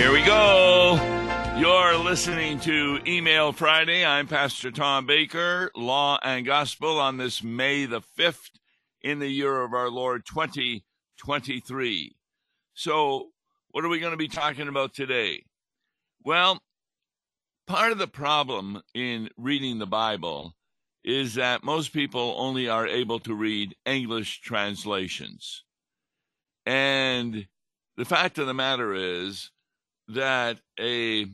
Here we go. You're listening to Email Friday. I'm Pastor Tom Baker, Law and Gospel on this May the 5th in the year of our Lord 2023. So, what are we going to be talking about today? Well, part of the problem in reading the Bible is that most people only are able to read English translations. And the fact of the matter is that a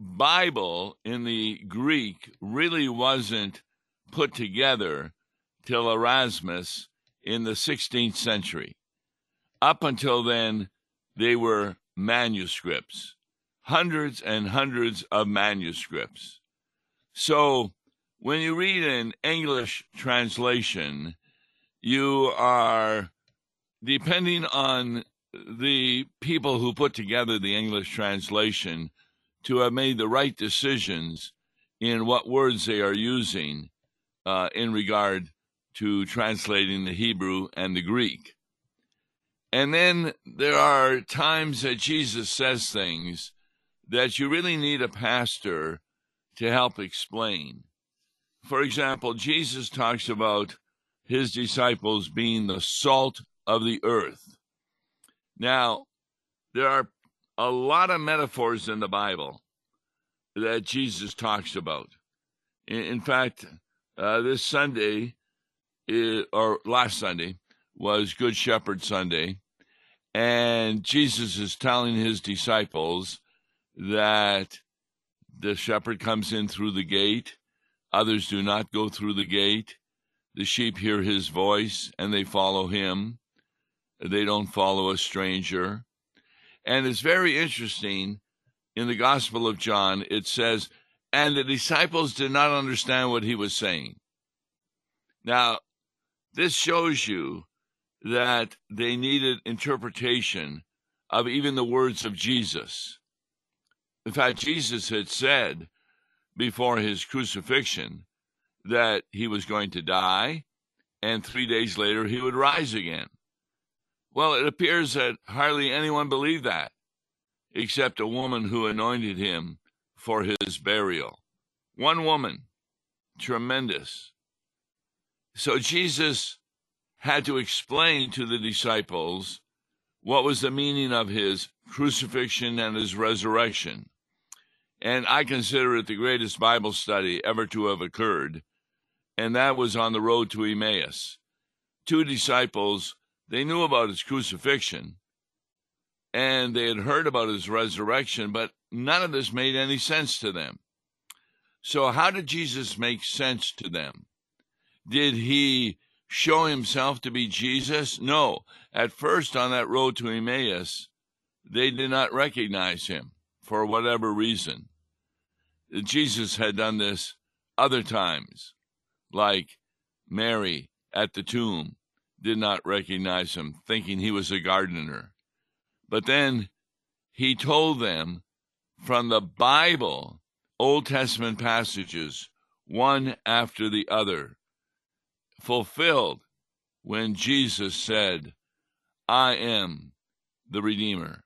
Bible in the Greek really wasn't put together till Erasmus in the 16th century. Up until then, they were manuscripts, hundreds and hundreds of manuscripts. So when you read an English translation, you are depending on the people who put together the English translation to have made the right decisions in what words they are using uh, in regard to translating the Hebrew and the Greek. And then there are times that Jesus says things that you really need a pastor to help explain. For example, Jesus talks about his disciples being the salt of the earth. Now, there are a lot of metaphors in the Bible that Jesus talks about. In, in fact, uh, this Sunday, or last Sunday, was Good Shepherd Sunday, and Jesus is telling his disciples that the shepherd comes in through the gate, others do not go through the gate. The sheep hear his voice and they follow him. They don't follow a stranger. And it's very interesting in the Gospel of John, it says, and the disciples did not understand what he was saying. Now, this shows you that they needed interpretation of even the words of Jesus. In fact, Jesus had said before his crucifixion that he was going to die and three days later he would rise again. Well, it appears that hardly anyone believed that, except a woman who anointed him for his burial. One woman, tremendous. So Jesus had to explain to the disciples what was the meaning of his crucifixion and his resurrection. And I consider it the greatest Bible study ever to have occurred. And that was on the road to Emmaus. Two disciples they knew about his crucifixion and they had heard about his resurrection, but none of this made any sense to them. So, how did Jesus make sense to them? Did he show himself to be Jesus? No. At first, on that road to Emmaus, they did not recognize him for whatever reason. Jesus had done this other times, like Mary at the tomb did not recognize him, thinking he was a gardener. But then he told them from the Bible, Old Testament passages, one after the other, fulfilled when Jesus said, I am the Redeemer.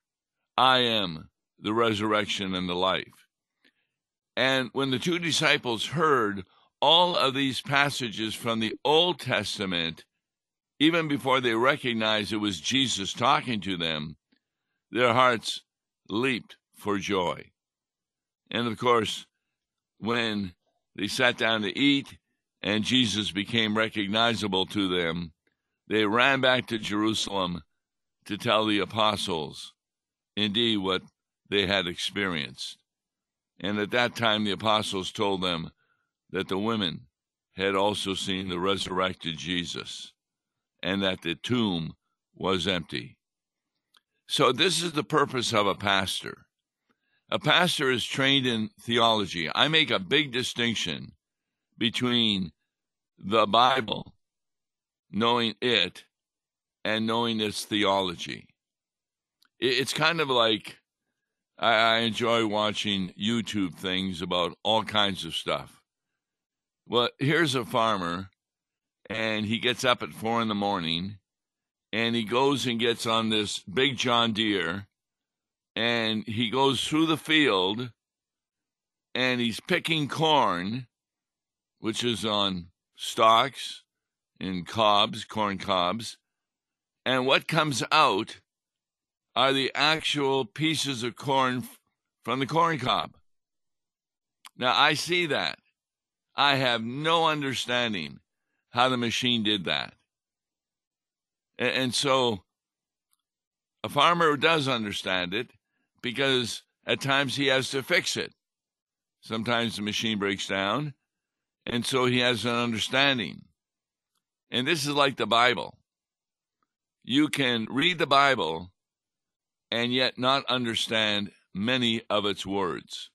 I am the resurrection and the life. And when the two disciples heard all of these passages from the Old Testament, even before they recognized it was Jesus talking to them, their hearts leaped for joy. And of course, when they sat down to eat and Jesus became recognizable to them, they ran back to Jerusalem to tell the apostles indeed what they had experienced. And at that time, the apostles told them that the women had also seen the resurrected Jesus and that the tomb was empty. So, this is the purpose of a pastor. A pastor is trained in theology. I make a big distinction between the Bible, knowing it, and knowing its theology. It's kind of like I enjoy watching YouTube things about all kinds of stuff. Well, here's a farmer and he gets up at four in the morning and he goes and gets on this big John Deere and he goes through the field and he's picking corn, which is on stalks and cobs, corn cobs. And what comes out are the actual pieces of corn from the corn cob. Now, I see that. I have no understanding how the machine did that. And so a farmer does understand it because at times he has to fix it. Sometimes the machine breaks down, and so he has an understanding. And this is like the Bible. You can read the Bible and yet not understand many of its words.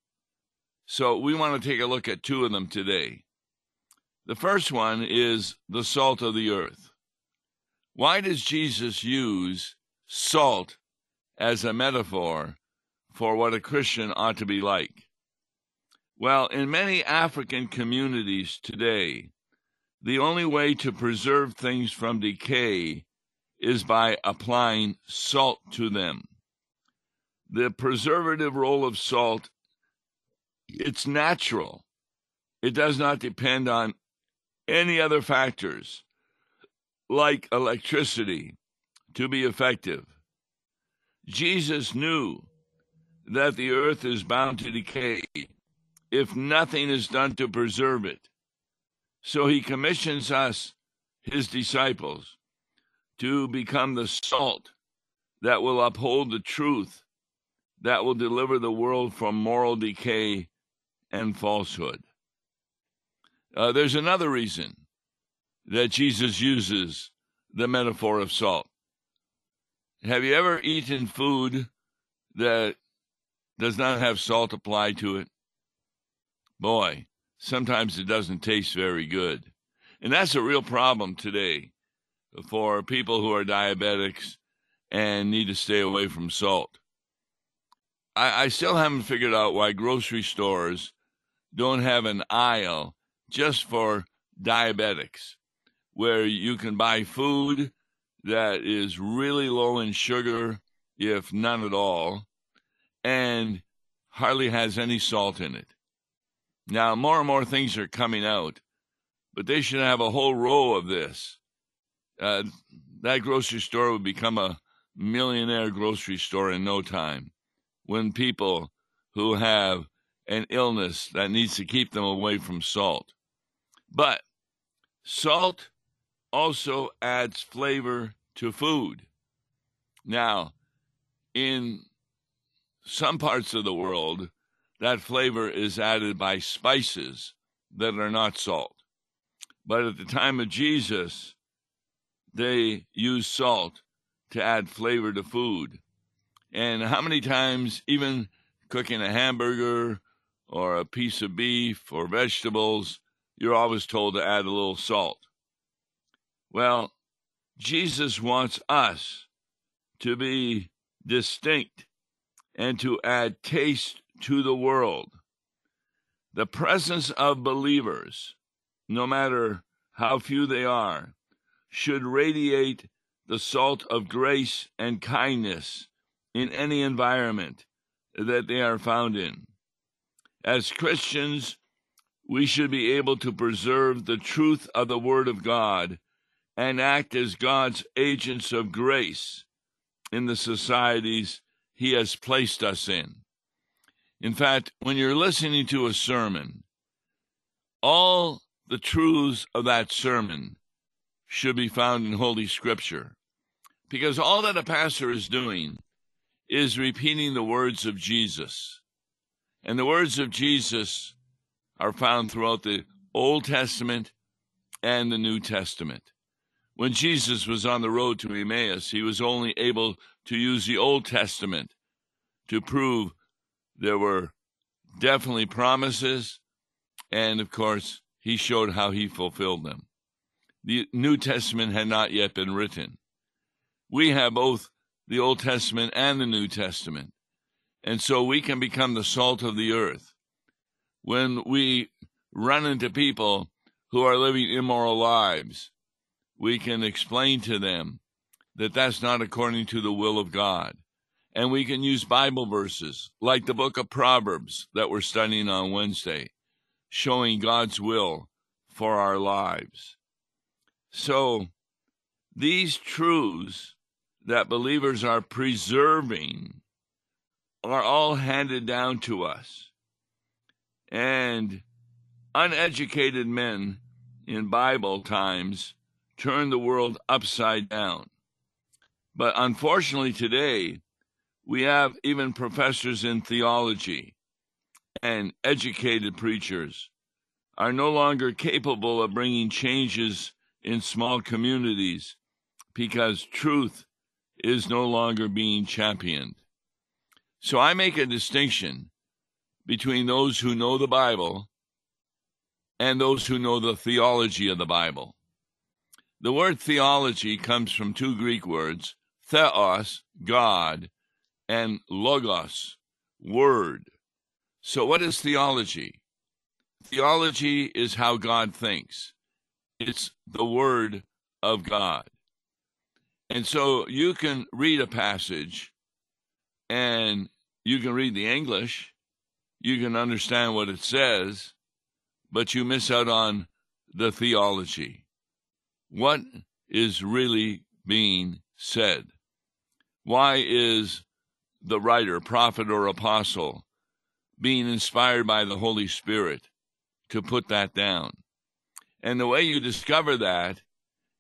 So we want to take a look at two of them today. The first one is the salt of the earth. Why does Jesus use salt as a metaphor for what a Christian ought to be like? Well, in many African communities today, the only way to preserve things from decay is by applying salt to them. The preservative role of salt, it's natural. It does not depend on any other factors like electricity to be effective. Jesus knew that the earth is bound to decay if nothing is done to preserve it. So he commissions us, his disciples, to become the salt that will uphold the truth, that will deliver the world from moral decay and falsehood. Uh, there's another reason that Jesus uses the metaphor of salt. Have you ever eaten food that does not have salt applied to it? Boy, sometimes it doesn't taste very good. And that's a real problem today for people who are diabetics and need to stay away from salt. I, I still haven't figured out why grocery stores don't have an aisle just for diabetics where you can buy food that is really low in sugar, if none at all, and hardly has any salt in it. Now, more and more things are coming out, but they should have a whole row of this. Uh, that grocery store would become a millionaire grocery store in no time when people who have an illness that needs to keep them away from salt. But salt also adds flavor to food. Now, in some parts of the world, that flavor is added by spices that are not salt. But at the time of Jesus, they used salt to add flavor to food. And how many times, even cooking a hamburger or a piece of beef or vegetables, you're always told to add a little salt. Well, Jesus wants us to be distinct and to add taste to the world. The presence of believers, no matter how few they are, should radiate the salt of grace and kindness in any environment that they are found in. As Christians, we should be able to preserve the truth of the Word of God and act as God's agents of grace in the societies He has placed us in. In fact, when you're listening to a sermon, all the truths of that sermon should be found in Holy Scripture. Because all that a pastor is doing is repeating the words of Jesus. And the words of Jesus are found throughout the Old Testament and the New Testament. When Jesus was on the road to Emmaus, he was only able to use the Old Testament to prove there were definitely promises, and of course, he showed how he fulfilled them. The New Testament had not yet been written. We have both the Old Testament and the New Testament, and so we can become the salt of the earth when we run into people who are living immoral lives, we can explain to them that that's not according to the will of God. And we can use Bible verses like the book of Proverbs that we're studying on Wednesday, showing God's will for our lives. So, these truths that believers are preserving are all handed down to us. And uneducated men in Bible times turned the world upside down. But unfortunately, today, we have even professors in theology and educated preachers are no longer capable of bringing changes in small communities because truth is no longer being championed. So I make a distinction between those who know the Bible and those who know the theology of the Bible. The word theology comes from two Greek words, theos, God, and logos, word. So, what is theology? Theology is how God thinks, it's the word of God. And so you can read a passage and you can read the English, you can understand what it says, but you miss out on the theology. What is really being said? Why is the writer, prophet, or apostle being inspired by the Holy Spirit to put that down? And the way you discover that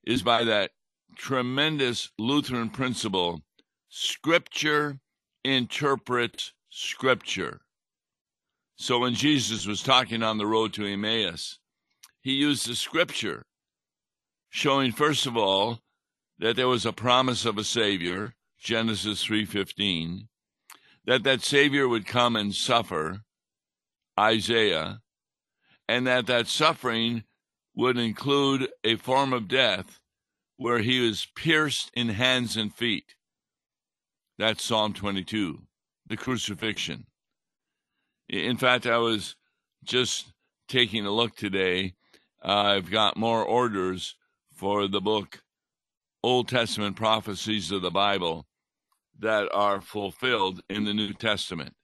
is by that tremendous Lutheran principle Scripture interprets Scripture. So when Jesus was talking on the road to Emmaus, he used the Scripture, showing, first of all, that there was a promise of a Savior, Genesis 3.15, that that Savior would come and suffer, Isaiah, and that that suffering would include a form of death where he was pierced in hands and feet. That's Psalm 22, the crucifixion. In fact, I was just taking a look today. Uh, I've got more orders for the book Old Testament Prophecies of the Bible that are fulfilled in the New Testament.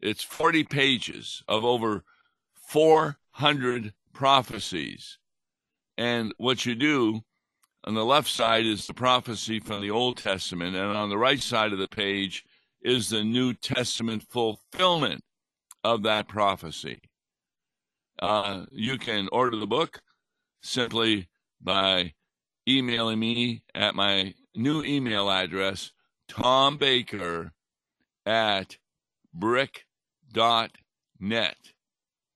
It's 40 pages of over 400 prophecies. And what you do on the left side is the prophecy from the Old Testament, and on the right side of the page is the New Testament fulfillment of that prophecy. Uh, you can order the book simply by emailing me at my new email address, Tom Baker at brick.net.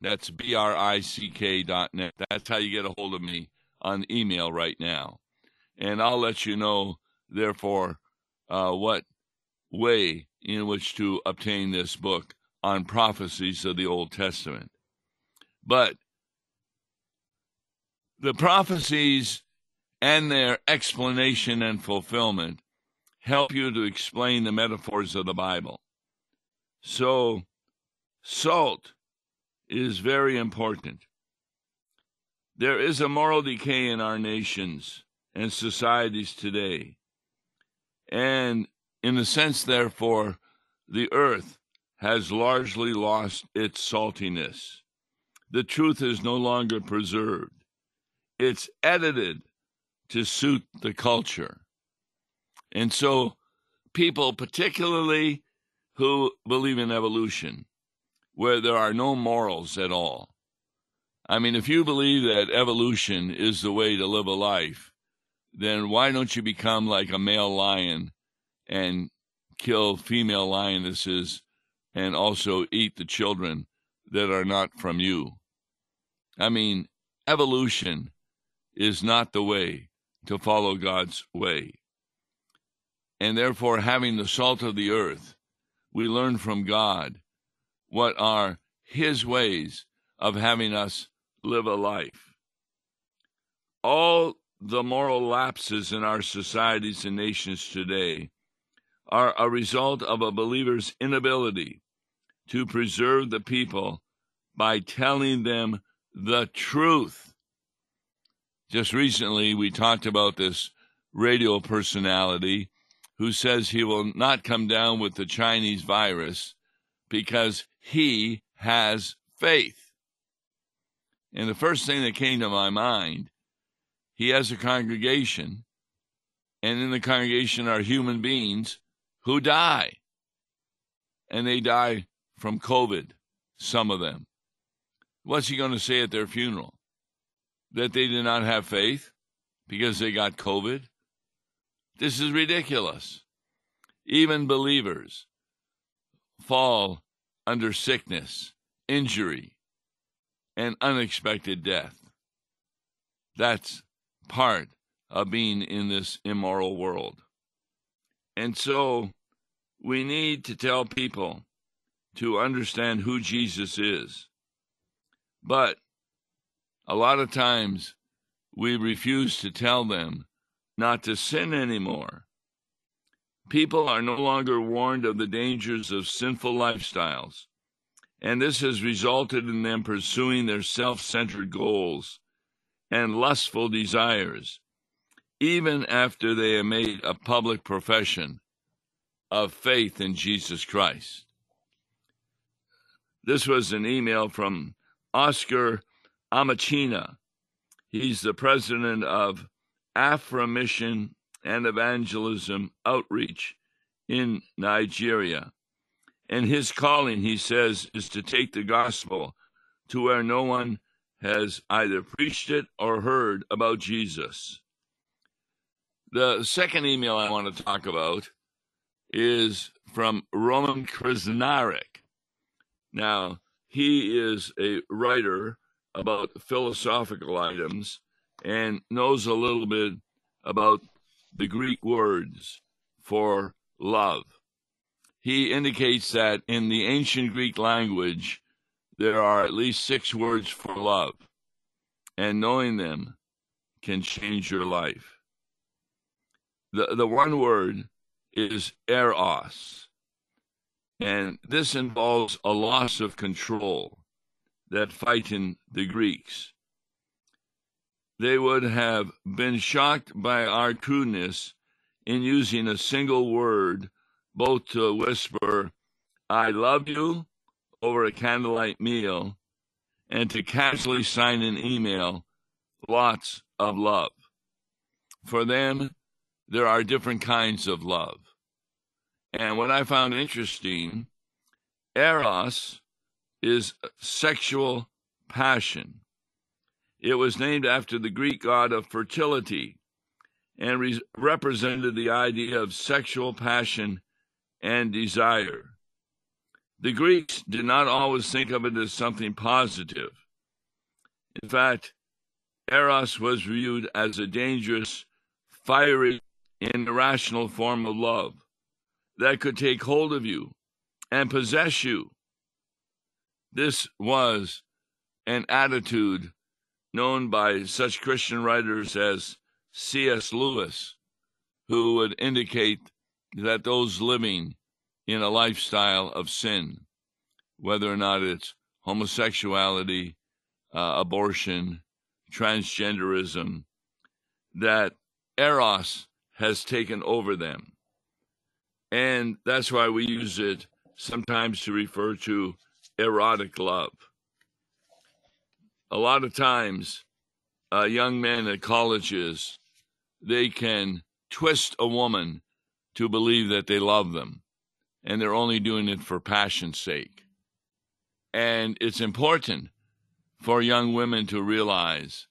That's B R I C K dot net. That's how you get a hold of me on email right now and I'll let you know, therefore, uh, what way in which to obtain this book on prophecies of the Old Testament. But the prophecies and their explanation and fulfillment help you to explain the metaphors of the Bible. So, salt is very important. There is a moral decay in our nations and societies today. And in a sense, therefore, the earth has largely lost its saltiness. The truth is no longer preserved, it's edited to suit the culture. And so, people, particularly who believe in evolution, where there are no morals at all. I mean, if you believe that evolution is the way to live a life, then why don't you become like a male lion and kill female lionesses and also eat the children that are not from you? I mean, evolution is not the way to follow God's way. And therefore, having the salt of the earth, we learn from God what are His ways of having us live a life. All the moral lapses in our societies and nations today are a result of a believer's inability to preserve the people by telling them the truth. Just recently, we talked about this radio personality who says he will not come down with the Chinese virus because he has faith. And the first thing that came to my mind, he has a congregation, and in the congregation are human beings who die. And they die from COVID, some of them. What's he going to say at their funeral? That they did not have faith because they got COVID? This is ridiculous. Even believers fall under sickness, injury, and unexpected death. That's part of being in this immoral world. And so we need to tell people to understand who Jesus is. But a lot of times we refuse to tell them not to sin anymore. People are no longer warned of the dangers of sinful lifestyles, and this has resulted in them pursuing their self centered goals and lustful desires, even after they have made a public profession of faith in Jesus Christ. This was an email from Oscar Amachina. He's the president of Afra Mission and Evangelism Outreach in Nigeria. And his calling, he says, is to take the gospel to where no one has either preached it or heard about Jesus. The second email I want to talk about is from Roman Krznaric. Now, he is a writer about philosophical items and knows a little bit about the Greek words for love. He indicates that in the ancient Greek language, there are at least six words for love, and knowing them can change your life. The, the one word is eros, and this involves a loss of control that frightened the Greeks. They would have been shocked by our crudeness in using a single word, both to whisper, I love you, over a candlelight meal, and to casually sign an email, lots of love. For them, there are different kinds of love. And what I found interesting, eros is sexual passion. It was named after the Greek god of fertility and re- represented the idea of sexual passion and desire. The Greeks did not always think of it as something positive. In fact, Eros was viewed as a dangerous, fiery, and irrational form of love that could take hold of you and possess you. This was an attitude known by such Christian writers as C.S. Lewis, who would indicate that those living in a lifestyle of sin, whether or not it's homosexuality, uh, abortion, transgenderism, that eros has taken over them. And that's why we use it sometimes to refer to erotic love a lot of times, uh, young men at colleges, they can twist a woman to believe that they love them, and they're only doing it for passion's sake. And it's important for young women to realize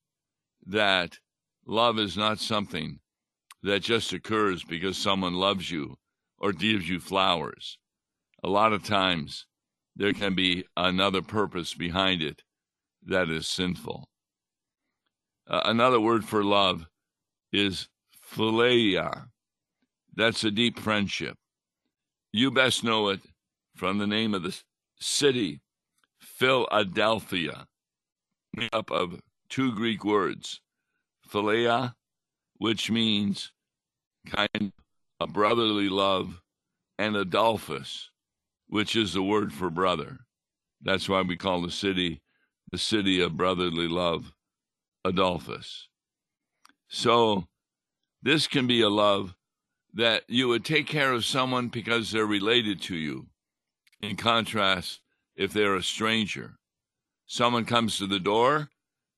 that love is not something that just occurs because someone loves you or gives you flowers. A lot of times, there can be another purpose behind it that is sinful. Uh, another word for love is philia. That's a deep friendship. You best know it from the name of the city, Philadelphia, made up of two Greek words, philia, which means kind of brotherly love, and Adolphus, which is the word for brother. That's why we call the city the city of brotherly love, Adolphus. So, this can be a love that you would take care of someone because they're related to you. In contrast, if they're a stranger, someone comes to the door,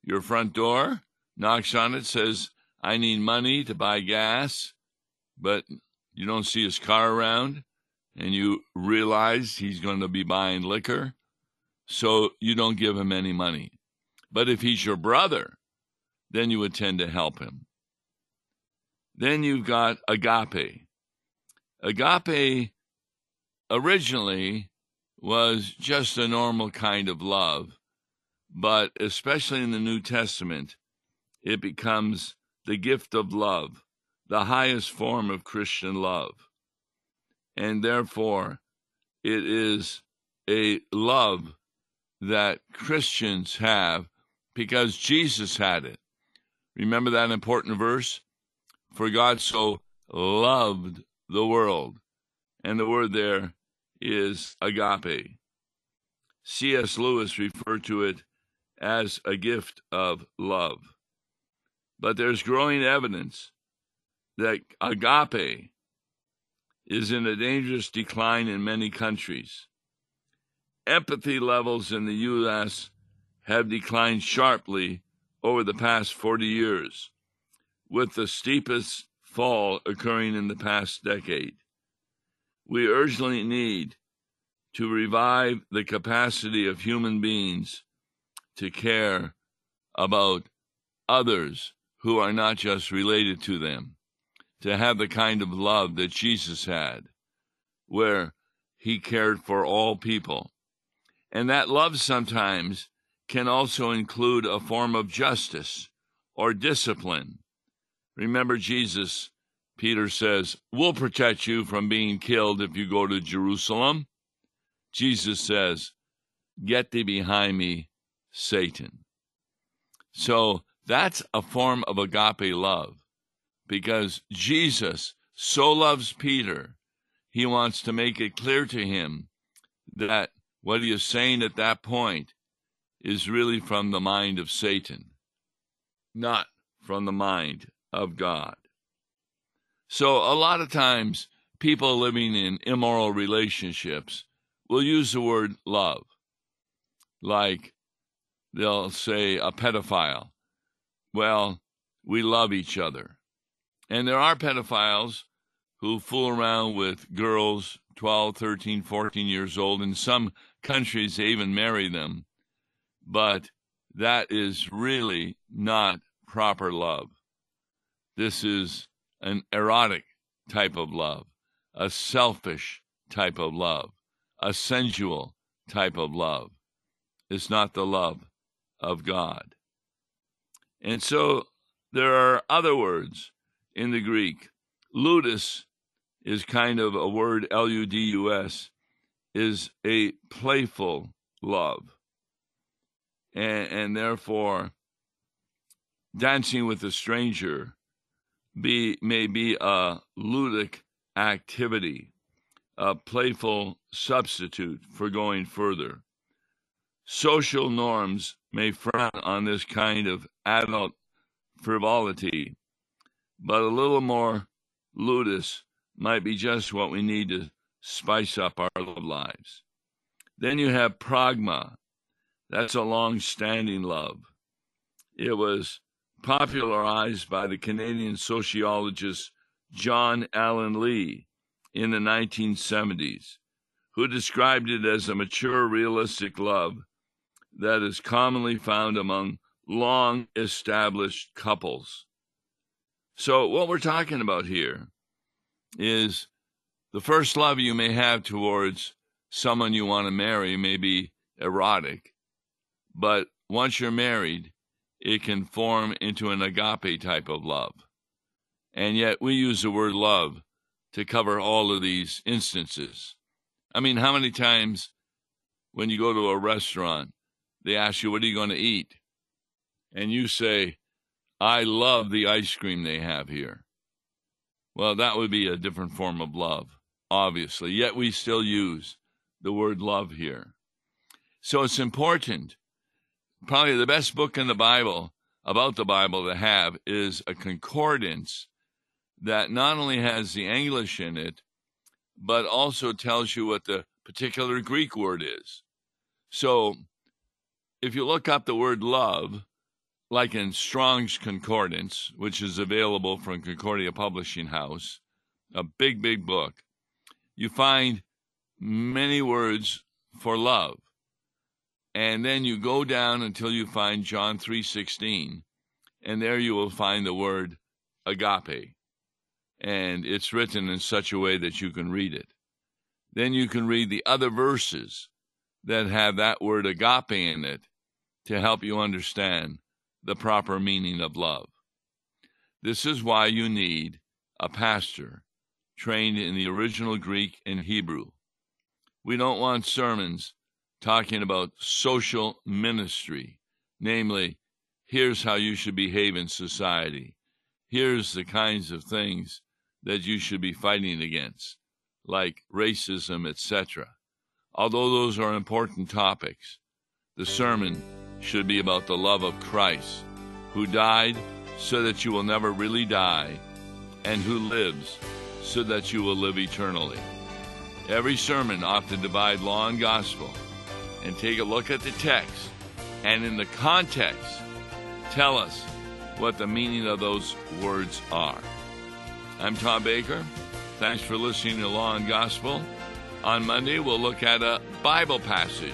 your front door, knocks on it, says, I need money to buy gas, but you don't see his car around, and you realize he's going to be buying liquor, so you don't give him any money. But if he's your brother, then you would tend to help him. Then you've got agape. Agape originally was just a normal kind of love, but especially in the New Testament, it becomes the gift of love, the highest form of Christian love. And therefore, it is a love that Christians have because Jesus had it. Remember that important verse? For God so loved the world. And the word there is agape. C.S. Lewis referred to it as a gift of love. But there's growing evidence that agape is in a dangerous decline in many countries. Empathy levels in the U.S. have declined sharply over the past 40 years, with the steepest fall occurring in the past decade. We urgently need to revive the capacity of human beings to care about others who are not just related to them, to have the kind of love that Jesus had, where he cared for all people. And that love sometimes can also include a form of justice or discipline. Remember, Jesus, Peter says, We'll protect you from being killed if you go to Jerusalem. Jesus says, Get thee behind me, Satan. So that's a form of agape love because Jesus so loves Peter, he wants to make it clear to him that what he is saying at that point is really from the mind of Satan, not from the mind of God. So, a lot of times, people living in immoral relationships will use the word love. Like they'll say a pedophile. Well, we love each other. And there are pedophiles who fool around with girls 12, 13, 14 years old. In some countries, they even marry them but that is really not proper love. This is an erotic type of love, a selfish type of love, a sensual type of love. It's not the love of God. And so there are other words in the Greek. Ludus is kind of a word, L U D U S, is a playful love and, and therefore dancing with a stranger be may be a ludic activity, a playful substitute for going further. Social norms may frown on this kind of adult frivolity, but a little more ludus might be just what we need to spice up our lives. Then you have pragma, that's a long standing love. It was popularized by the Canadian sociologist John Alan Lee in the 1970s, who described it as a mature, realistic love that is commonly found among long established couples. So, what we're talking about here is the first love you may have towards someone you want to marry may be erotic, but once you're married, it can form into an agape type of love. And yet we use the word love to cover all of these instances. I mean, how many times when you go to a restaurant, they ask you, What are you going to eat? And you say, I love the ice cream they have here. Well, that would be a different form of love, obviously. Yet we still use the word love here. So it's important probably the best book in the Bible about the Bible to have is a concordance that not only has the English in it, but also tells you what the particular Greek word is. So if you look up the word love, like in Strong's Concordance, which is available from Concordia Publishing House, a big, big book, you find many words for love. And then you go down until you find John 3:16, and there you will find the word agape. And it's written in such a way that you can read it. Then you can read the other verses that have that word agape in it to help you understand the proper meaning of love. This is why you need a pastor trained in the original Greek and Hebrew. We don't want sermons talking about social ministry, namely, here's how you should behave in society. Here's the kinds of things that you should be fighting against, like racism, etc. Although those are important topics, the sermon should be about the love of Christ, who died so that you will never really die, and who lives so that you will live eternally. Every sermon ought to divide law and gospel and take a look at the text and in the context tell us what the meaning of those words are. I'm Tom Baker. Thanks for listening to Law and Gospel. On Monday, we'll look at a Bible passage